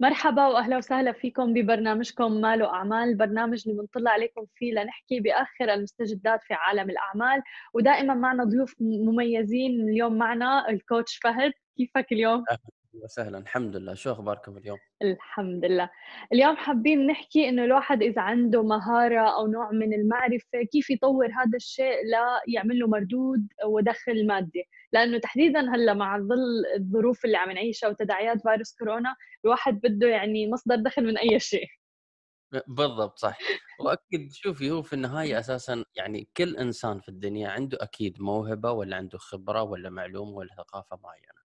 مرحبا وأهلا وسهلا فيكم ببرنامجكم ماله اعمال، البرنامج اللي بنطلع عليكم فيه لنحكي بآخر المستجدات في عالم الأعمال، ودائما معنا ضيوف مميزين، اليوم معنا الكوتش فهد، كيفك اليوم؟ أهلا وسهلا. الحمد لله. شو أخباركم اليوم؟ الحمد لله. اليوم حابين نحكي إنه الواحد إذا عنده مهارة أو نوع من المعرفة كيف يطور هذا الشيء ليعمل له مردود ودخل مادي. لأنه تحديدا هلأ مع ظل الظروف اللي عم نعيشها وتداعيات فيروس كورونا الواحد بده يعني مصدر دخل من أي شيء. بالضبط صح. وأكيد شوفي هو في النهاية أساسا يعني كل إنسان في الدنيا عنده أكيد موهبة ولا عنده خبرة ولا معلومة ولا ثقافة معينة.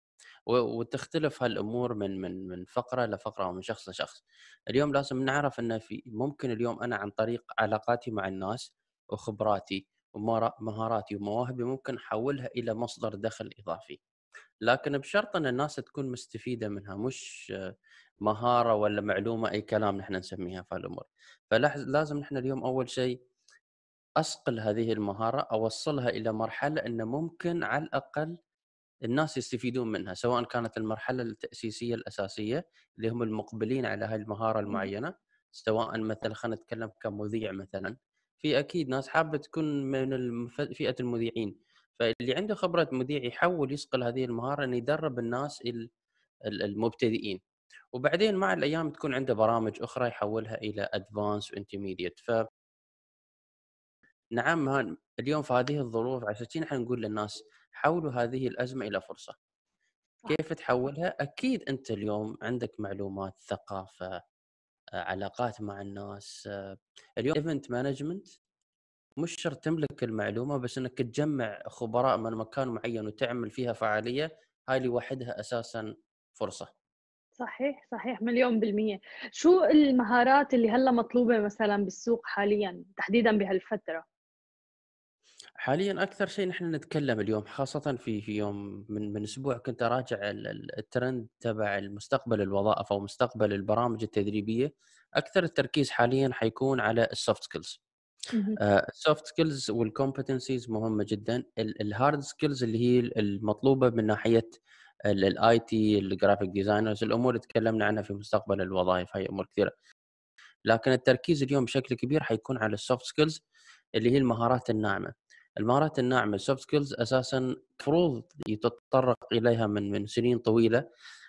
وتختلف هالأمور من من من فقرة لفقرة ومن شخص لشخص. اليوم لازم نعرف إن في ممكن اليوم أنا عن طريق علاقاتي مع الناس وخبراتي ومهاراتي ومواهبي ممكن أحولها إلى مصدر دخل إضافي. لكن بشرط أن الناس تكون مستفيدة منها مش مهارة ولا معلومة أي كلام نحن نسميها في الأمور. فلازم نحن اليوم أول شيء اصقل هذه المهارة أوصلها إلى مرحلة انه ممكن على الأقل الناس يستفيدون منها سواء كانت المرحلة التأسيسية الأساسية اللي هم المقبلين على هاي المهارة المعينة سواء مثلا خلينا نتكلم كمذيع مثلا في أكيد ناس حابة تكون من فئة المذيعين. فاللي عنده خبرة مذيع يحول يصقل هذه المهارة إنه يدرب الناس المبتدئين. وبعدين مع الأيام تكون عنده برامج أخرى يحولها إلى advanced و intermediate ف نعم اليوم في هذه الظروف عشان نحن نقول للناس حولوا هذه الأزمة إلى فرصة. كيف تحولها؟ أكيد أنت اليوم عندك معلومات ثقافة علاقات مع الناس آه، اليوم event management مش شرط تملك المعلومة بس إنك تجمع خبراء من مكان معين وتعمل فيها فعالية هاي لوحدها أساسا فرصة. صحيح صحيح مليون بالمية. شو المهارات اللي هلأ مطلوبة مثلا بالسوق حاليا تحديدا بهالفترة؟ حاليا أكثر شيء نحن نتكلم اليوم خاصة في في يوم من من أسبوع كنت أراجع الترند تبع المستقبل الوظائف أو مستقبل البرامج التدريبية. أكثر التركيز حاليا حيكون على ال soft skills ال soft skills وال competencies مهمة جدا. ال hard skills اللي هي المطلوبة من ناحية ال IT ال graphic designers الأمور اللي تكلمنا عنها في مستقبل الوظائف هي أمور كثيرة. لكن التركيز اليوم بشكل كبير حيكون على ال soft skills اللي هي المهارات الناعمة. المهارات الناعمة ال soft skills أساسا المفروض يتطرق إليها من من سنين طويلة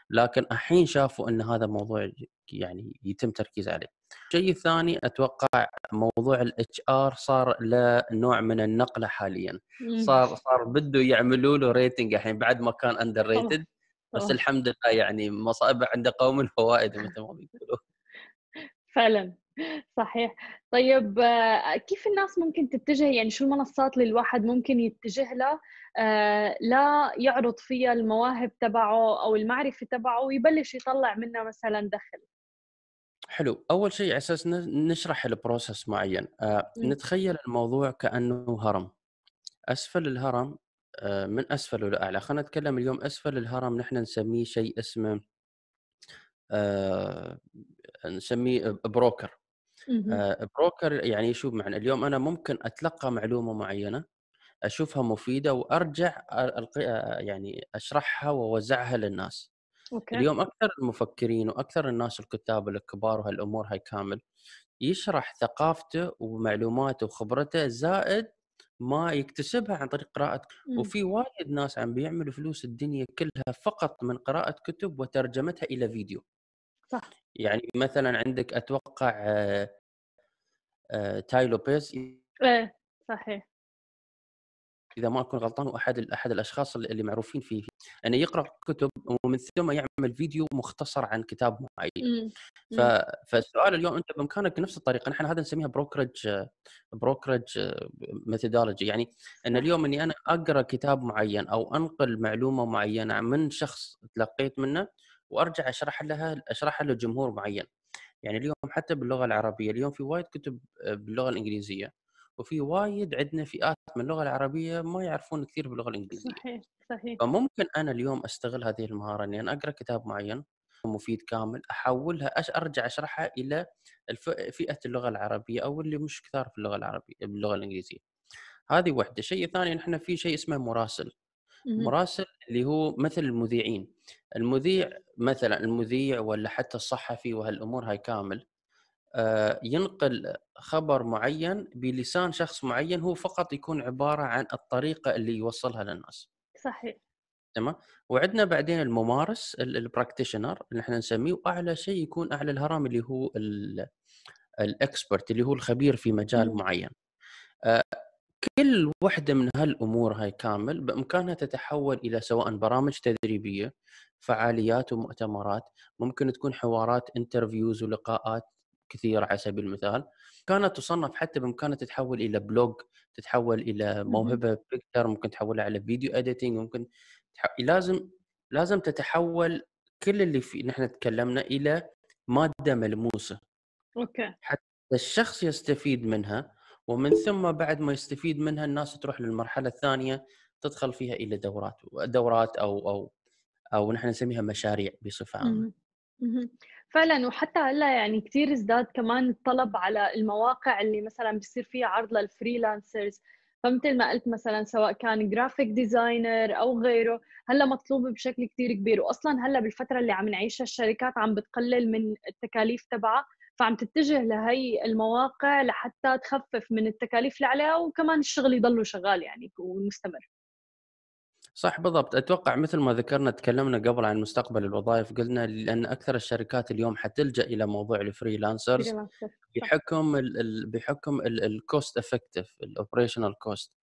لكن الحين شافوا إن هذا موضوع يعني يتم تركيز عليه. الشيء الثاني أتوقع موضوع ال HR صار له نوع من النقلة حاليا. صار صار بده يعملوا له rating الحين بعد ما كان underrated بس الحمد لله يعني مصائب عند قوم الفوائد مثل ما بيقولوا. فعلا صحيح. طيب آه، كيف الناس ممكن تتجه يعني شو المنصات اللي الواحد ممكن يتجه لها آه، لا يعرض فيها المواهب تبعه أو المعرفة تبعه ويبلش يطلع منها مثلا دخل؟ حلو. أول شيء على أساس نشرح ال process معين. آه، نتخيل الموضوع كأنه هرم. أسفل الهرم من أسفل لاعلى خلينا نتكلم اليوم أسفل الهرم نحن نسميه شيء اسمه نسميه broker broker يعني شو معنى اليوم أنا ممكن أتلقى معلومة معينة أشوفها مفيدة وأرجع يعني أشرحها وأوزعها للناس أوكي. اليوم أكثر المفكرين وأكثر الناس الكتاب الكبار وهالأمور هاي كامل يشرح ثقافته ومعلوماته وخبرته زائد ما يكتسبها عن طريق قراءة. وفي وايد ناس عم بيعملوا فلوس الدنيا كلها فقط من قراءة كتب وترجمتها إلى فيديو صح يعني مثلا عندك أتوقع آه، آه، تاي لوبيز. إيه صحيح. إذا ما أكون غلطان وأحد أحد الأشخاص اللي معروفين فيه أنه يقرأ كتب ومن ثم يعمل فيديو مختصر عن كتاب معين. ف... فالسؤال اليوم أنت بإمكانك نفس الطريقة نحن هذا نسميها brokerage brokerage methodology يعني أن اليوم أني أنا أقرأ كتاب معين أو أنقل معلومة معينة من شخص تلقيت منه وأرجع أشرح لها أشرحها لجمهور معين. يعني اليوم حتى باللغة العربية اليوم في وايد كتب آه، باللغة الإنجليزية وفي وايد عندنا فئات من اللغة العربية ما يعرفون كثير باللغة الإنجليزية. صحيح صحيح. فممكن أنا اليوم أستغل هذه المهارة إني أنا أقرأ كتاب معين مفيد كامل أحولها أش أرجع أشرحها إلى فئة اللغة العربية أو اللي مش كثار في اللغة العربية باللغة الإنجليزية. هذه وحدة. الشيء الثاني نحن في شيء اسمه مراسل. مراسل اللي هو مثل المذيعين المذيع مثلا المذيع ولا حتى الصحفي وهالأمور هاي كامل آه، ينقل خبر معين بلسان شخص معين هو فقط يكون عبارة عن الطريقة اللي يوصلها للناس. صحيح. تمام؟ وعندنا بعدين الممارس ال practitioner اللي إحنا نسميه وأعلى شيء يكون أعلى الهرم اللي هو ال expert اللي هو الخبير في مجال م. معين. كل وحدة من هالأمور هاي كامل بإمكانها تتحول إلى سواء برامج تدريبية فعاليات ومؤتمرات ممكن تكون حوارات interviews ولقاءات كثيرة على سبيل المثال. كانت تصنف حتى بإمكانها تتحول إلى blog تتحول إلى موهبة picture ممكن تحولها على video editing ممكن تح... لازم لازم تتحول كل اللي في نحن تكلمنا إلى مادة ملموسة. أوكي. حتى الشخص يستفيد منها ومن ثم بعد ما يستفيد منها الناس تروح للمرحلة الثانية تدخل فيها إلى دورات دورات أو أو أو نحن نسميها مشاريع بصفة عامة. فعلا وحتى هلأ يعني كثير ازداد كمان الطلب على المواقع اللي مثلا بصير فيها عرض لل freelancers فمثل ما قلت مثلا سواء كان graphic designer أو غيره هلأ مطلوب بشكل كثير كبير. واصلا هلأ بالفترة اللي عم نعيشها الشركات عم بتقلل من التكاليف تبعها. فعم تتجه لهي المواقع لحتى تخفف من التكاليف اللي عليها وكمان الشغل يضله شغال يعني ومستمر. صح بالضبط. أتوقع مثل ما ذكرنا تكلمنا قبل عن مستقبل الوظائف قلنا لأن أكثر الشركات اليوم حتلجأ إلى موضوع ال freelancers بحكم ال بحكم ال cost effective ال operational cost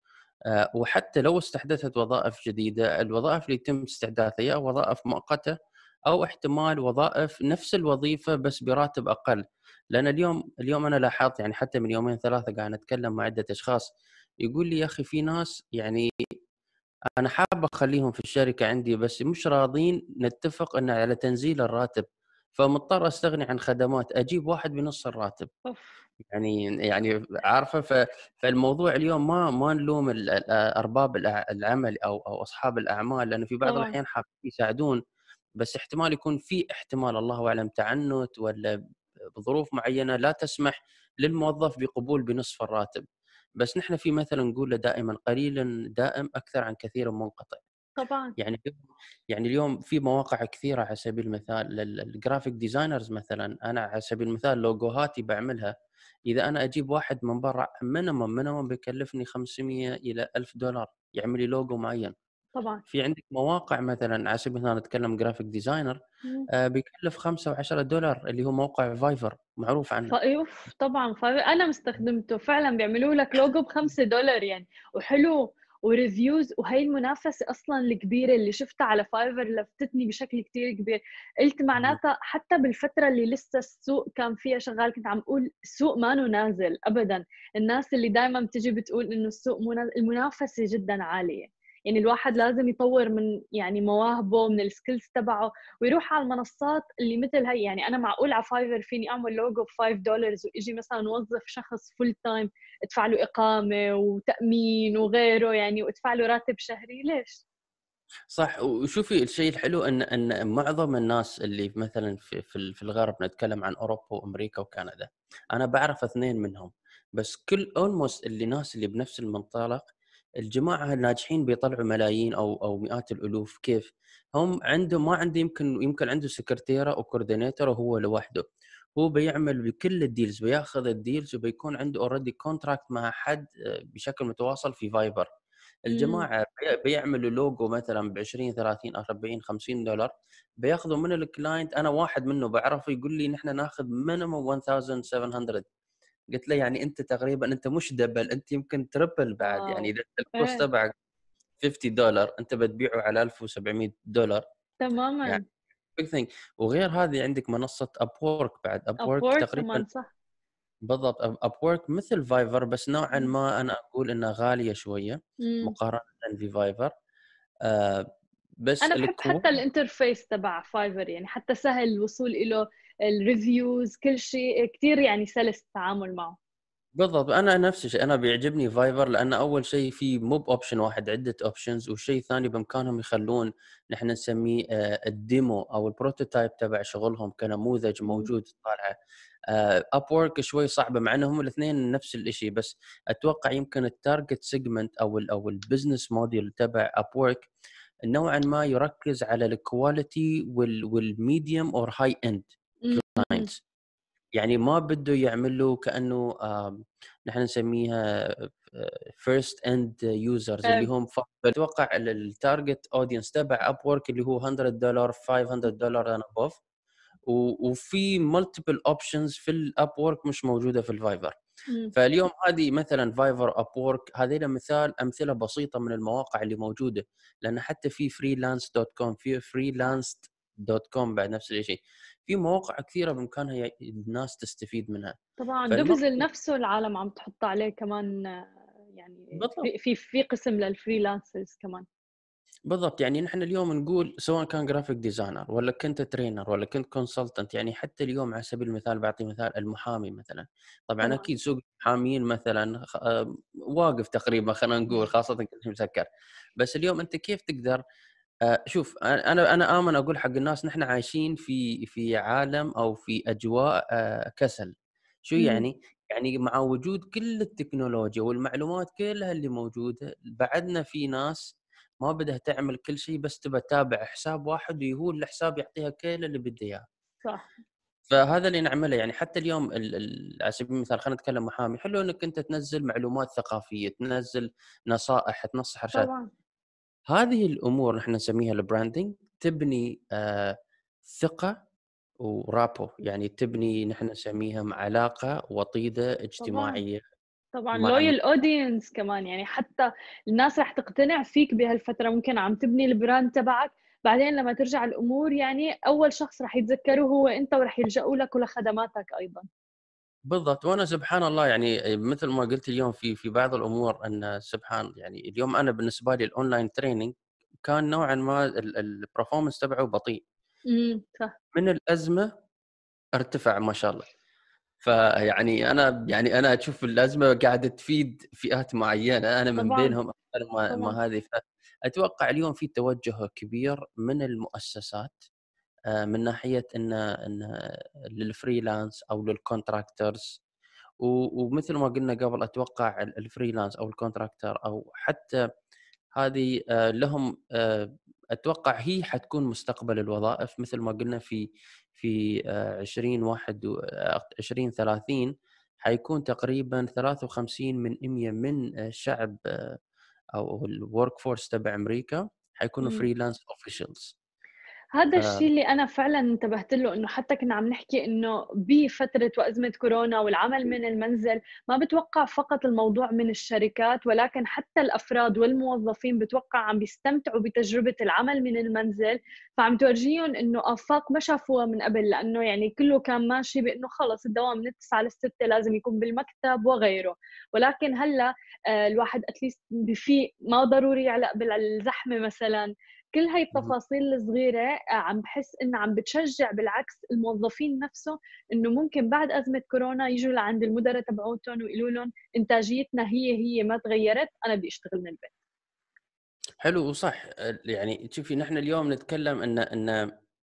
وحتى لو استحدثت وظائف جديدة الوظائف اللي يتم استحداثها يا وظائف مؤقتة أو احتمال وظائف نفس الوظيفة بس براتب أقل. لأن اليوم اليوم أنا لاحظت يعني حتى من يومين ثلاثة قاعد أتكلم مع عدة أشخاص يقول لي يا أخي في ناس يعني أنا حاب أخليهم في الشركة عندي بس مش راضين نتفق إن على تنزيل الراتب. فمضطر أستغني عن خدمات أجيب واحد بنص الراتب. يعني يعني عارفة فالموضوع اليوم ما ما نلوم أرباب العمل أو أو أصحاب الأعمال لأنه في بعض الأحيان حابين يساعدون بس احتمال يكون في احتمال الله أعلم تعنت ولا بظروف معينة لا تسمح للموظف بقبول بنصف الراتب. بس نحن في مثل نقول دائما قليل دائم أكثر عن كثير منقطع. طبعا. يعني يعني اليوم في مواقع كثيرة على سبيل المثال ال graphic designers مثلا أنا على سبيل المثال لوجوهاتي بعملها إذا أنا أجيب واحد من برا minimum minimum بيكلفني 500 إلى 1000 دولار يعمل لي لوجو معين. طبعا. في عندك مواقع مثلا على سبيل المثال نتكلم graphic designer آه بيكلف 5 و10 دولار اللي هو موقع Fiverr معروف عنه. أوف طبعا Fiverr أنا مستخدمته فعلا بيعملوا لك لوجو ب 5 دولار يعني. وحلو و reviews وهي المنافسة أصلا الكبيرة اللي شفتها على Fiverr لفتتني بشكل كتير كبير. قلت معناتها حتى بالفترة اللي لسه السوق كان فيها شغال كنت عم أقول السوق ما نازل ابدا. الناس اللي دائما بتجي بتقول إنه السوق منازل المنافسة جدا عالية. يعني الواحد لازم يطور من يعني مواهبه من ال skills تبعه ويروح على المنصات اللي مثل هي. يعني أنا معقول على Fiverr فيني أعمل لوجو ب 5 دولار واجي مثلا وظف شخص full time أدفع له إقامة وتأمين وغيره يعني وأدفع له راتب شهري؟ ليش؟ صح. وشوفي الشيء الحلو إن إن معظم الناس اللي مثلا في في الغرب نتكلم عن أوروبا وأمريكا وكندا أنا بعرف اثنين منهم. بس كل almost اللي ناس اللي بنفس المنطلق الجماعة الناجحين بيطلعوا ملايين أو أو مئات الألوف كيف؟ هم عنده ما عنده يمكن يمكن عنده سكرتيره أو coordinator وهو لوحده. هو بيعمل بكل ال deals بياخذ ال deals وبيكون عنده already contract مع حد آه، بشكل متواصل في Fiverr الجماعة بيعملوا لوجو مثلا ب 20 30 40 50 دولار بياخذوا من ال client أنا واحد منه بعرفه يقول لي نحن ناخذ minimum 1700 قلت له يعني أنت تقريبا أنت مش double أنت يمكن triple بعد يعني إذا ال cost إيه. تبعك 50 دولار أنت بتبيعه على 1700 دولار. تماما. يعني وغير هذه عندك منصة Upwork بعد. Upwork تقريبا صح. بالضبط Upwork مثل Fiverr بس نوعا ما أنا أقول إنها غالية شوية مقارنة في Fiverr آه بس أنا بحب حتى ال interface تبع Fiverr يعني حتى سهل الوصول له ال reviews كل شيء كثير يعني سلس التعامل معه. بالضبط. أنا نفس الشيء. أنا بيعجبني Fiverr لأن أول شيء في مو ب option واحد عدة options والشيء الثاني بإمكانهم يخلون نحن نسميه آه، ال demo أو ال prototype تبع شغلهم كنموذج موجود طالعه Upwork شوي صعبه مع إنهم الاثنين نفس الشيء بس أتوقع يمكن ال target segment أو ال أو ال business model تبع Up نوعا ما يركز على ال quality وال medium or high end clients يعني ما بده يعمل له كأنه نحن نسميها first end users اللي هم بتوقع ال target audience تبع Upwork اللي هو 100 دولار 500 دولار and above وفي multiple options في ال Upwork مش موجودة في فاليوم هذه مثلا Fiverr Upwork هذه مثال أمثلة بسيطة من المواقع اللي موجودة لأن حتى في Freelance dot com في Freelance dot com بعد نفس الشيء في مواقع كثيرة بإمكانها الناس تستفيد منها. طبعا دوبزل نفسه العالم عم تحط عليه كمان يعني بالضبط. في في قسم لل freelancers كمان. بالضبط يعني نحن اليوم نقول سواء كان graphic designer ولا كنت trainer ولا كنت consultant يعني حتى اليوم على سبيل المثال بعطي مثال المحامي مثلا طبعا طبعا. أكيد سوق المحامين مثلا واقف تقريبا خلينا نقول خاصة شيء مسكر بس اليوم أنت كيف تقدر آه، شوف أنا أنا آمن أقول حق الناس نحن عايشين في في عالم أو في أجواء آه، كسل شو. يعني؟ يعني مع وجود كل التكنولوجيا والمعلومات كلها اللي موجودة بعدنا في ناس ما بدها تعمل كل شيء بس تبى تتابع حساب واحد ويهول الحساب يعطيها كل اللي بدها إياه. صح. فهذا اللي نعمله. يعني حتى اليوم على سبيل المثال خلينا نتكلم محامي. حلو إنك أنت تنزل معلومات ثقافية تنزل نصائح تنصح أرشاد. هذه الأمور نحن نسميها ال branding تبني آه ثقة و rapport. يعني تبني نحن نسميها علاقة وطيدة اجتماعية. طبعا loyal audience كمان يعني حتى الناس رح تقتنع فيك بهالفترة ممكن عم تبني ال brand تبعك بعدين لما ترجع الأمور يعني أول شخص رح يتذكره هو أنت ورح يلجأوا لك ولخدماتك أيضا. بالضبط وأنا سبحان الله يعني مثل ما قلت اليوم في في بعض الأمور أن سبحان يعني اليوم أنا بالنسبة لي ال online training كان نوعا ما ال performance تبعه بطيء. امم صح. من الأزمة ارتفع ما شاء الله. فيعني أنا يعني أنا أشوف الأزمة قاعدة تفيد فئات معينة أنا من طبعاً. بينهم ما, ما هذه. فأتوقع اليوم في توجه كبير من المؤسسات آه، من ناحية إن إن لل freelance أو لل contractors ومثل ما قلنا قبل أتوقع ال freelance أو ال contractor أو حتى هذه آه، لهم آه، أتوقع هي حتكون مستقبل الوظائف. مثل ما قلنا في في 20 واحد 20 30 حيكون تقريبا 53 من 100 من الشعب أو ال work force تبع أمريكا حيكونوا freelance officials هذا الشيء اللي أنا فعلا انتبهت له إنه حتى كنا عم نحكي إنه بفترة وأزمة كورونا والعمل من المنزل ما بتوقع فقط الموضوع من الشركات ولكن حتى الأفراد والموظفين بتوقع عم بيستمتعوا بتجربة العمل من المنزل. فعم تورجيهم إنه آفاق ما شافوها من قبل لأنه يعني كله كان ماشي بإنه خلص الدوام من 9 ل 6 لازم يكون بالمكتب وغيره. ولكن هلأ آه، الواحد اتليست بفيق ما ضروري يعلق بالزحمة مثلا. كل هاي التفاصيل الصغيرة آه، عم بحس إنها عم بتشجع بالعكس الموظفين نفسه إنه ممكن بعد أزمة كورونا يجوا لعند المدراء تبعوتهم ويقولوا لهم إنتاجيتنا هي هي ما تغيرت أنا بدي أشتغل من البيت. حلو وصح يعني شوفي نحن اليوم نتكلم إن إن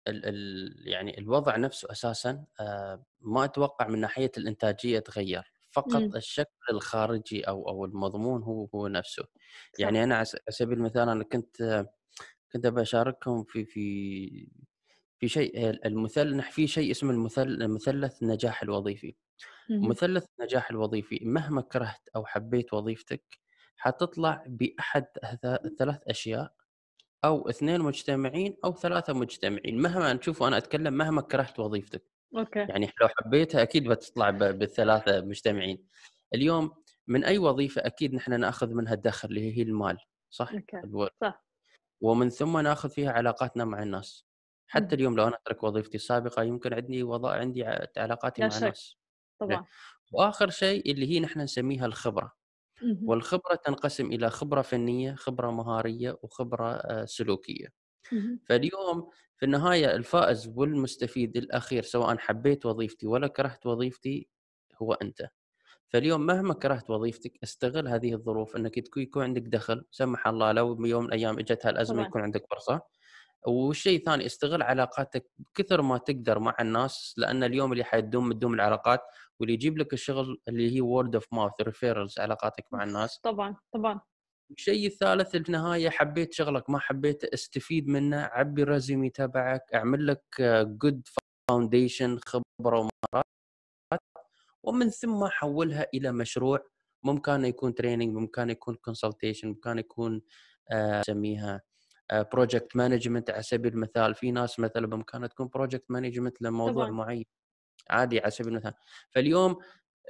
ال ال يعني الوضع نفسه أساسا آه، ما أتوقع من ناحية الإنتاجية تغير فقط م. الشكل الخارجي أو أو المضمون هو هو نفسه يعني صح. يعني أنا على سبيل المثال أنا كنت كنت بشارككم في في في شيء المثل في شيء اسمه المثل مثلث النجاح الوظيفي. مثلث النجاح الوظيفي مهما كرهت أو حبيت وظيفتك حتطلع بأحد ثلاث أشياء أو اثنين مجتمعين أو ثلاثة مجتمعين. مهما نشوفوا أنا أتكلم مهما كرهت وظيفتك. أوكي. يعني لو حبيتها أكيد بتطلع بالثلاثه مجتمعين. اليوم من أي وظيفة أكيد نحن نأخذ منها الدخل اللي هي المال صح؟ أوكي. صح. ومن ثم ناخذ فيها علاقاتنا مع الناس. حتى إمم. اليوم لو أنا أترك وظيفتي السابقة يمكن عندي وضع عندي علاقاتي مع الناس. طبعا. وآخر شيء اللي هي نحن نسميها الخبرة. والخبرة تنقسم إلى خبرة فنية خبرة مهارية وخبرة آه، سلوكية. فاليوم في النهاية الفائز والمستفيد الأخير سواء حبيت وظيفتي ولا كرهت وظيفتي هو أنت. فاليوم مهما كرهت وظيفتك استغل هذه الظروف إنك يكون عندك دخل سمح الله لو يوم من الأيام إجت هالأزمة طبعا. يكون عندك فرصة. والشيء الثاني استغل علاقاتك بكثر ما تقدر مع الناس لأن اليوم اللي حيدوم تدوم العلاقات واللي يجيب لك الشغل اللي هي word of mouth referrals علاقاتك مع الناس. طبعا طبعا. الشيء الثالث في النهاية حبيت شغلك ما حبيت استفيد منه عبي ال resume تبعك أعمل لك good foundation خبرة ومهارات. ومن ثم حولها إلى مشروع. ممكن يكون training ممكن يكون consultation ممكن يكون نسميها project management على سبيل المثال. في ناس مثلا بامكانها تكون project management لموضوع طبعا. معين عادي على سبيل المثال. فاليوم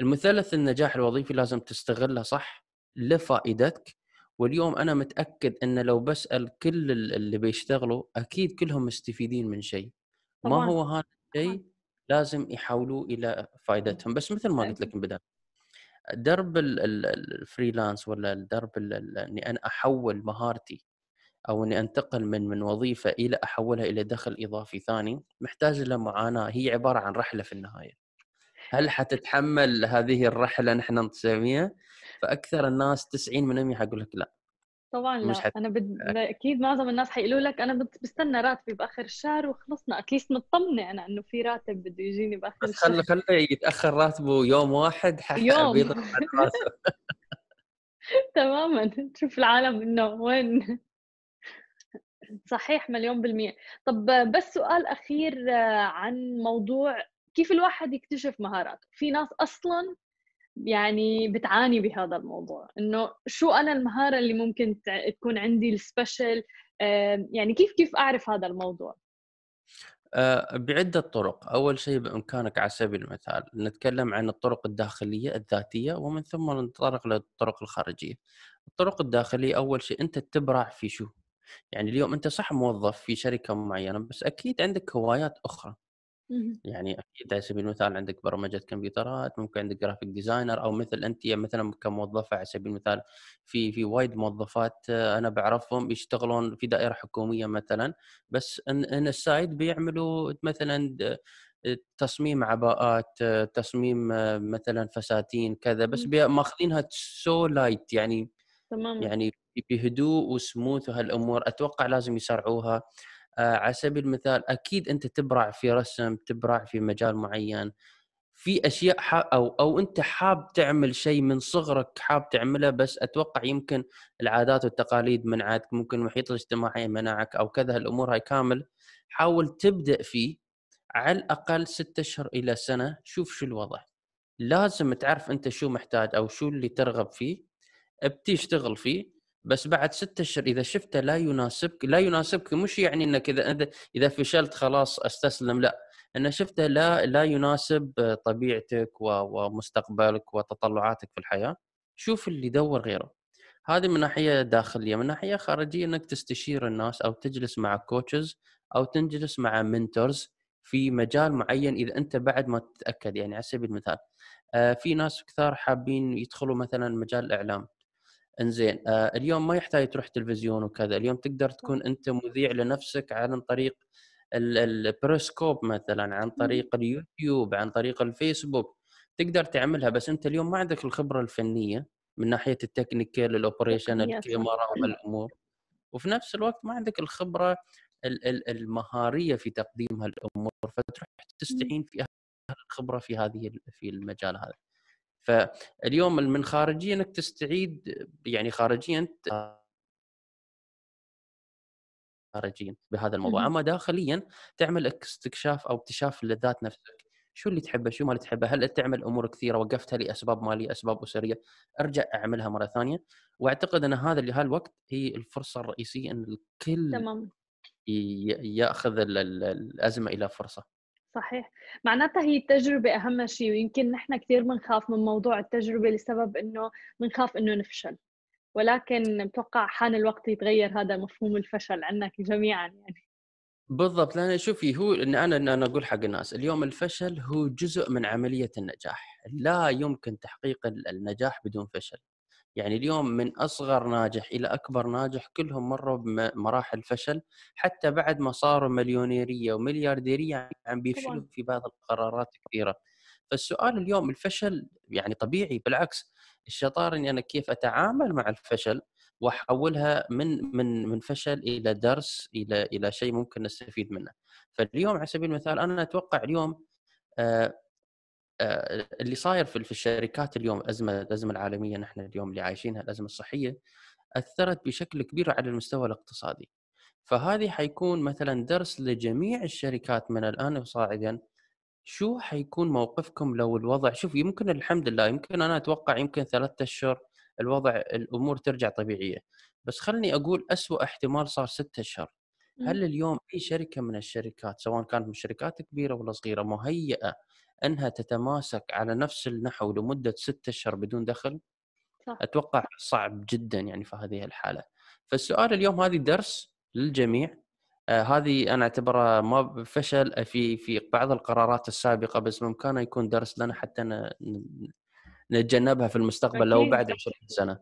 المثلث النجاح الوظيفي لازم تستغله صح لفائدتك. واليوم أنا متأكد إن لو بسأل كل اللي بيشتغلوا أكيد كلهم مستفيدين من شيء. ما هو هذا الشيء؟ لازم يحولوه إلى فائدتهم. بس مثل ما قلت لك من البدايه درب الفريلانس ولا درب إني أنا أحول مهارتي أو إني أنتقل من من وظيفة إلى أحولها إلى دخل إضافي ثاني محتاج له معاناة. هي عبارة عن رحلة في النهاية. هل حتتحمل هذه الرحلة نحن نسميها فأكثر الناس 90 من حيقول لك لا. طبعا لا. مش حت... أنا بد... أكيد معظم الناس حيقولوا لك أنا بستنى راتبي بآخر الشهر وخلصنا. اتليست مطمنة أنا إنه في راتب بده يجيني بآخر بس خلي خلي يتأخر راتبه يوم واحد يوم. تماما. تشوف العالم إنه وين. صحيح مليون بالمية. طب بس سؤال أخير عن موضوع كيف الواحد يكتشف مهاراته. في ناس أصلا يعني بتعاني بهذا الموضوع. إنه شو أنا المهارة اللي ممكن تكون عندي السبيشل يعني كيف كيف أعرف هذا الموضوع؟ آه، بعدة طرق. أول شيء بإمكانك على سبيل المثال نتكلم عن الطرق الداخلية الذاتية ومن ثم ننطلق للطرق الخارجية. الطرق الداخلية أول شيء أنت تبرع في شو؟ يعني اليوم أنت صح موظف في شركة معينة بس أكيد عندك هوايات أخرى. يعني أكيد على سبيل المثال عندك برمجة كمبيوترات ممكن عندك graphic designer أو مثل أنت مثلا كموظفة على سبيل المثال في في وايد موظفات أنا بعرفهم يشتغلون في دائرة حكومية مثلا بس إن, إن ال side بيعملوا مثلا تصميم عباءات تصميم مثلا فساتين كذا بس ماخذينها so light يعني تمام يعني بهدوء وسموث وهالأمور. أتوقع لازم يسرعوها. آه، على سبيل المثال أكيد أنت تبرع في رسم تبرع في مجال معين. في أشياء أو أو أنت حاب تعمل شيء من صغرك حاب تعمله بس أتوقع يمكن العادات والتقاليد منعتك ممكن المحيط الاجتماعي منعك أو كذا الأمور هاي كامل. حاول تبدأ فيه على الأقل ستة أشهر إلى سنة. شوف شو الوضع. لازم تعرف أنت شو محتاج أو شو اللي ترغب فيه. بتشتغل فيه. بس بعد ستة أشهر إذا شفته لا يناسبك لا يناسبك مش يعني إنك إذا إذا فشلت خلاص أستسلم لا. إن شفته لا لا يناسب طبيعتك ومستقبلك وتطلعاتك في الحياة. شوف اللي دور غيره. هذه من ناحية داخلية. من ناحية خارجية إنك تستشير الناس أو تجلس مع coaches أو تجلس مع mentors في مجال معين إذا أنت بعد ما تتأكد. يعني على سبيل المثال آه، في ناس كثار حابين يدخلوا مثلا مجال الإعلام. إنزين. آه اليوم ما يحتاج تروح تلفزيون وكذا. اليوم تقدر تكون أنت مذيع لنفسك عن طريق البريسكوب مثلا عن طريق اليوتيوب عن طريق الفيسبوك. تقدر تعملها بس أنت اليوم ما عندك الخبرة الفنية من ناحية ال technical ال operation الكاميرا والامور وفي نفس الوقت ما عندك الخبرة المهارية في تقديم هالأمور فتروح تستعين في أهل الخبرة في هذه في المجال هذا. فاليوم من خارجيا إنك تستعين يعني خارجيا خارجيا بهذا الموضوع. أما داخليا تعمل استكشاف أو اكتشاف لذات نفسك. شو اللي تحبه؟ شو ما اللي تحبه؟ هل تعمل أمور كثيرة؟ وقفتها لأسباب ماليه اسباب أسرية؟ أرجع أعملها مرة ثانية. وأعتقد إن هذا اللي هالوقت هي الفرصة الرئيسية إن الكل تمام. يأخذ الأزمة إلى فرصة. صحيح. معناتها هي التجربة أهم شيء ويمكن نحن كثير بنخاف من موضوع التجربة لسبب إنه بنخاف إنه نفشل. ولكن بتوقع حان الوقت يتغير هذا مفهوم الفشل عندنا جميعا يعني. بالضبط. لأن شوفي هو إن أنا إن أنا أقول حق الناس اليوم الفشل هو جزء من عملية النجاح. لا يمكن تحقيق النجاح بدون فشل. يعني اليوم من أصغر ناجح إلى أكبر ناجح كلهم مروا بمراحل فشل حتى بعد ما صاروا مليونيرية ومليارديرية عم بيفشلوا في بعض القرارات كثيره فالسؤال اليوم الفشل يعني طبيعي بالعكس الشطاره إني أنا كيف أتعامل مع الفشل وأحولها من من من فشل إلى درس إلى إلى شيء ممكن نستفيد منه. فاليوم على سبيل المثال أنا أتوقع اليوم آه آه اللي صاير في الشركات اليوم أزمة الأزمة العالمية نحن اليوم اللي عايشينها الأزمة الصحية أثرت بشكل كبير على المستوى الاقتصادي. فهذه حيكون مثلا درس لجميع الشركات من الآن وصاعدا شو حيكون موقفكم لو الوضع شوف يمكن الحمد لله يمكن أنا أتوقع يمكن ثلاثة أشهر الوضع الأمور ترجع طبيعية. بس خلني أقول أسوأ احتمال صار ستة أشهر. هل اليوم اي شركة من الشركات سواء كانت من شركات كبيرة ولا صغيرة مهيئة إنها تتماسك على نفس النحو لمدة ستة أشهر بدون دخل؟ صح. أتوقع صعب جدا يعني في هذه الحالة. فالسؤال اليوم هذه درس للجميع آه هذه أنا أعتبرها ما فشل في في بعض القرارات السابقة بس بإمكانه يكون درس لنا حتى نتجنبها في المستقبل لو بعد 20 سنة.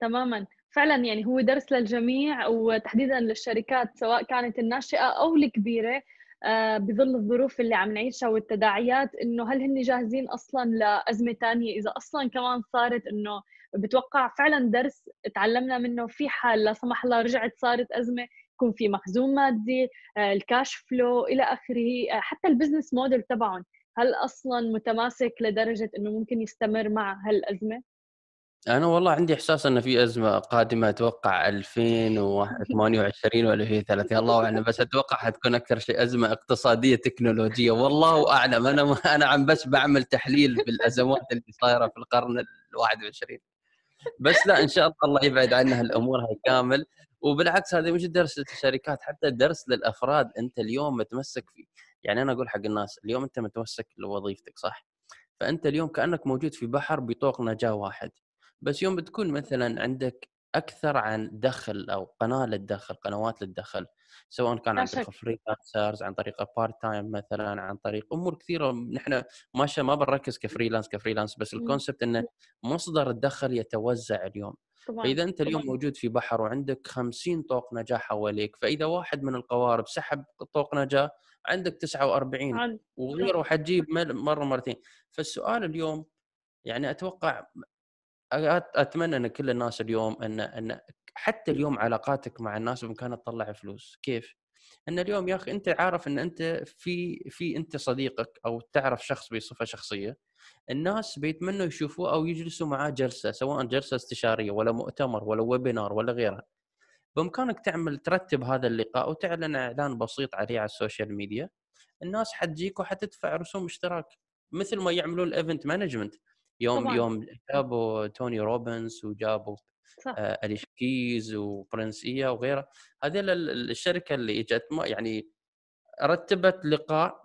تماما فعلا يعني هو درس للجميع وتحديدا للشركات سواء كانت الناشئة أو الكبيرة آه، بظل الظروف اللي عم نعيشها والتداعيات إنه هل هن جاهزين أصلا لأزمة ثانية إذا أصلا كمان صارت إنه بتوقع فعلا درس تعلمنا منه في حال لا سمح الله رجعت صارت أزمة يكون في مخزون مادي آه، ال cash flow إلى آخره آه، حتى ال business model تبعهم. هل أصلا متماسك لدرجة إنه ممكن يستمر مع هالأزمة؟ أنا والله عندي إحساس إن في أزمة قادمة أتوقع 2028 ولا 2030 الله أعلم بس أتوقع حتكون أكثر شيء أزمة اقتصادية تكنولوجية. والله أعلم أنا أنا عم بس بعمل تحليل بالأزمات اللي صايرة في القرن ال 21 بس لا إن شاء الله الله يبعد عنها الأمور هاي كامل. وبالعكس هذا مش درس للشركات حتى درس للأفراد أنت اليوم متمسك فيه. يعني أنا أقول حق الناس اليوم أنت متمسك لوظيفتك صح؟ فأنت اليوم كأنك موجود في بحر بطوق نجاة واحد. بس يوم بتكون مثلا عندك أكثر عن دخل أو قناة للدخل قنوات للدخل سواء كان عن طريق freelancers عن طريق part time مثلا عن طريق أمور كثيرة نحن ما ما بنركز ك freelance ك freelance بس ال concept إنه مصدر الدخل يتوزع اليوم طبعا. فإذا أنت اليوم طبعا. موجود في بحر وعندك 50 طوق نجاة حواليك فإذا واحد من القوارب سحب طوق نجاة عندك 49 وغيره حتجيب مرة مرتين فالسؤال اليوم يعني أتوقع أتمنى إن كل الناس اليوم ان إن حتى اليوم علاقاتك مع الناس بامكانها تطلع فلوس. كيف؟ إن اليوم يا أخي أنت عارف إن أنت في في أنت صديقك أو تعرف شخص بصفة شخصية الناس بيتمنوا يشوفوه أو يجلسوا معاه جلسة سواء جلسة استشارية ولا مؤتمر ولا ويبينار ولا غيرها. بإمكانك تعمل ترتب هذا اللقاء وتعلن إعلان بسيط عليه على ال social media. الناس حتجيك وحتدفع رسوم اشتراك مثل ما يعملون ال event management يوم طبعا. يوم جابوا توني روبنز وجابوا. آه أليشا كيز وبرنس ايا وغيره هذه الشركة اللي إجت يعني رتبت لقاء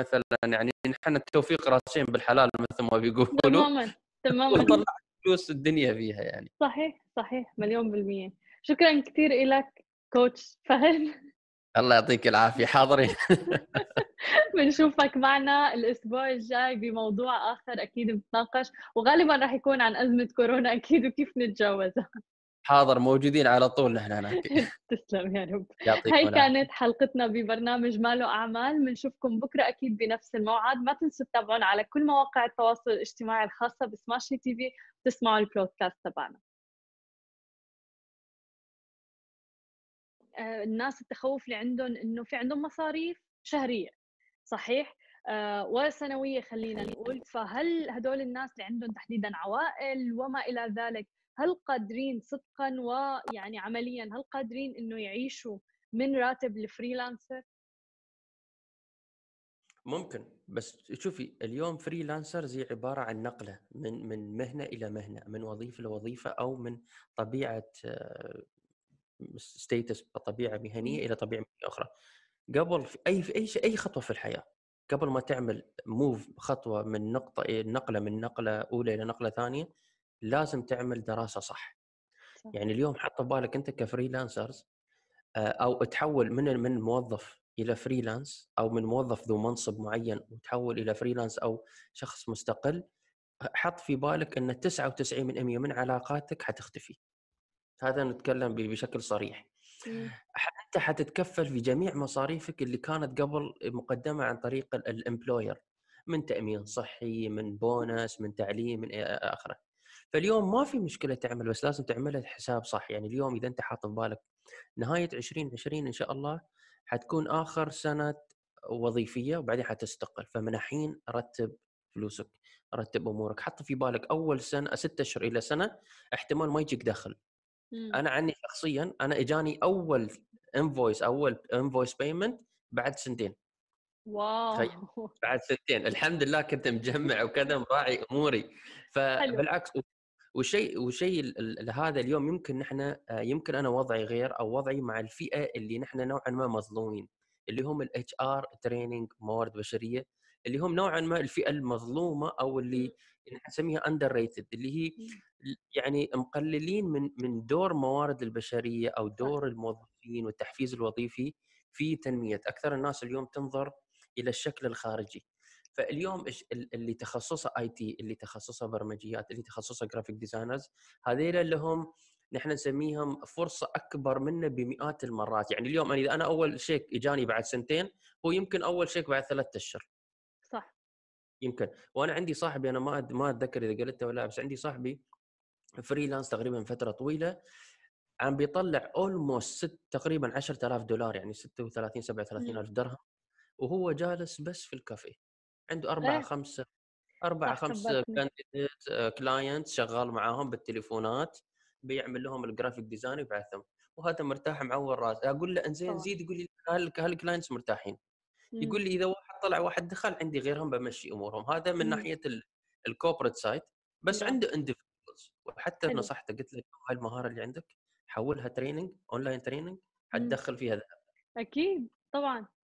مثلا يعني نحن التوفيق راسين بالحلال مثل ما بيقولوا. تماما تماما. وطلعت فلوس الدنيا فيها يعني. صحيح صحيح مليون بالمية. شكرا كثير لك كوتش فهد. الله يعطيك العافية. حاضرين. بنشوفك معنا الأسبوع الجاي بموضوع آخر أكيد بنتناقش وغالبا راح يكون عن أزمة كورونا أكيد وكيف نتجاوزها حاضر موجودين على طول نحن هناك. تسلم يا رب. هاي كانت حلقتنا ببرنامج ماله اعمال بنشوفكم بكرة أكيد بنفس الموعد. ما تنسوا تتابعونا على كل مواقع التواصل الاجتماعي الخاصة بسماشي تي في وتسمعوا البودكاست تبعنا. الناس التخوف اللي عندهم إنه في عندهم مصاريف شهرية صحيح؟ آه وسنويه خلينا نقول. فهل هدول الناس اللي عندهم تحديدا عوائل وما إلى ذلك هل قادرين صدقا ويعني عمليا هل قادرين إنه يعيشوا من راتب ال freelancer؟ ممكن. بس شوفي اليوم freelancer زي عبارة عن نقلة من من مهنة إلى مهنة من وظيفة لوظيفة أو من طبيعة status طبيعة مهنية إلى طبيعة مهنية أخرى قبل في أي في أي شيء أي خطوة في الحياة قبل ما تعمل move خطوة من نقطة نقلة من نقلة أولى إلى نقلة ثانية لازم تعمل دراسة صح. صح. يعني اليوم حط بالك أنت ك freelancers آه، أو تحول من من موظف إلى freelance أو من موظف ذو منصب معين وتحول إلى freelance أو شخص مستقل حط في بالك إن 99% من علاقاتك حتختفي. هذا نتكلم بشكل صريح. أنت حتتكفل في جميع مصاريفك اللي كانت قبل مقدمة عن طريق ال employer من تأمين صحي من بونس من تعليم من آخره. فاليوم ما في مشكلة تعمل بس لازم تعملها حساب صح. يعني اليوم إذا أنت حاط في بالك نهاية 2020 إن شاء الله حتكون آخر سنة وظيفية وبعدين حتستقل. فمن الحين رتب فلوسك رتب أمورك. حط في بالك أول سنة ست أشهر إلى سنة احتمال ما يجيك دخل. مم. أنا عني شخصيا أنا إجاني أول invoice أول invoice payment بعد سنتين. wow. بعد سنتين. الحمد لله كنت مجمع وكذا مراعي أموري. فبالعكس وشيء وشيء هذا اليوم يمكن نحن يمكن أنا وضعي غير أو وضعي مع الفئة اللي نحن نوعا ما مظلومين اللي هم ال HR training موارد بشرية. اللي هم نوعا ما الفئة المظلومة أو اللي نسميها underrated اللي هي يعني مقللين من من دور موارد البشرية أو دور الموظفين والتحفيز الوظيفي في تنمية. أكثر الناس اليوم تنظر إلى الشكل الخارجي. فاليوم اللي تخصصه IT اللي تخصصه برمجيات اللي تخصصه graphic designers هذيل لهم نحن نسميهم فرصة أكبر منا بمئات المرات. يعني اليوم أنا إذا أنا أول شيك إجاني بعد سنتين هو يمكن أول شيك بعد ثلاثة أشهر. يمكن. وأنا عندي صاحبي أنا ما ما أتذكر إذا قلته ولا بس عندي صاحبي freelance تقريبا فترة طويلة عم بيطلع almost تقريبا 10000 دولار يعني 36 37 ألف درهم وهو جالس بس في الكافيه. عنده اربعه. خمسه اربعه خمسه client شغال معاهم بالتليفونات بيعمل لهم ال graphic design ويبعثهم وهذا مرتاح مب معور راسه أقول له إنزين زيد يقول لي هال clients مرتاحين؟ يقول لي إذا واحد طلع واحد دخل عندي غيرهم بمشي أمورهم. هذا من ناحية ال corporate side بس نعم. عنده individuals وحتى نصحته قلت له هاي المهارة اللي عندك حولها training online training حتدخل فيها ذهب. أكيد طبعا.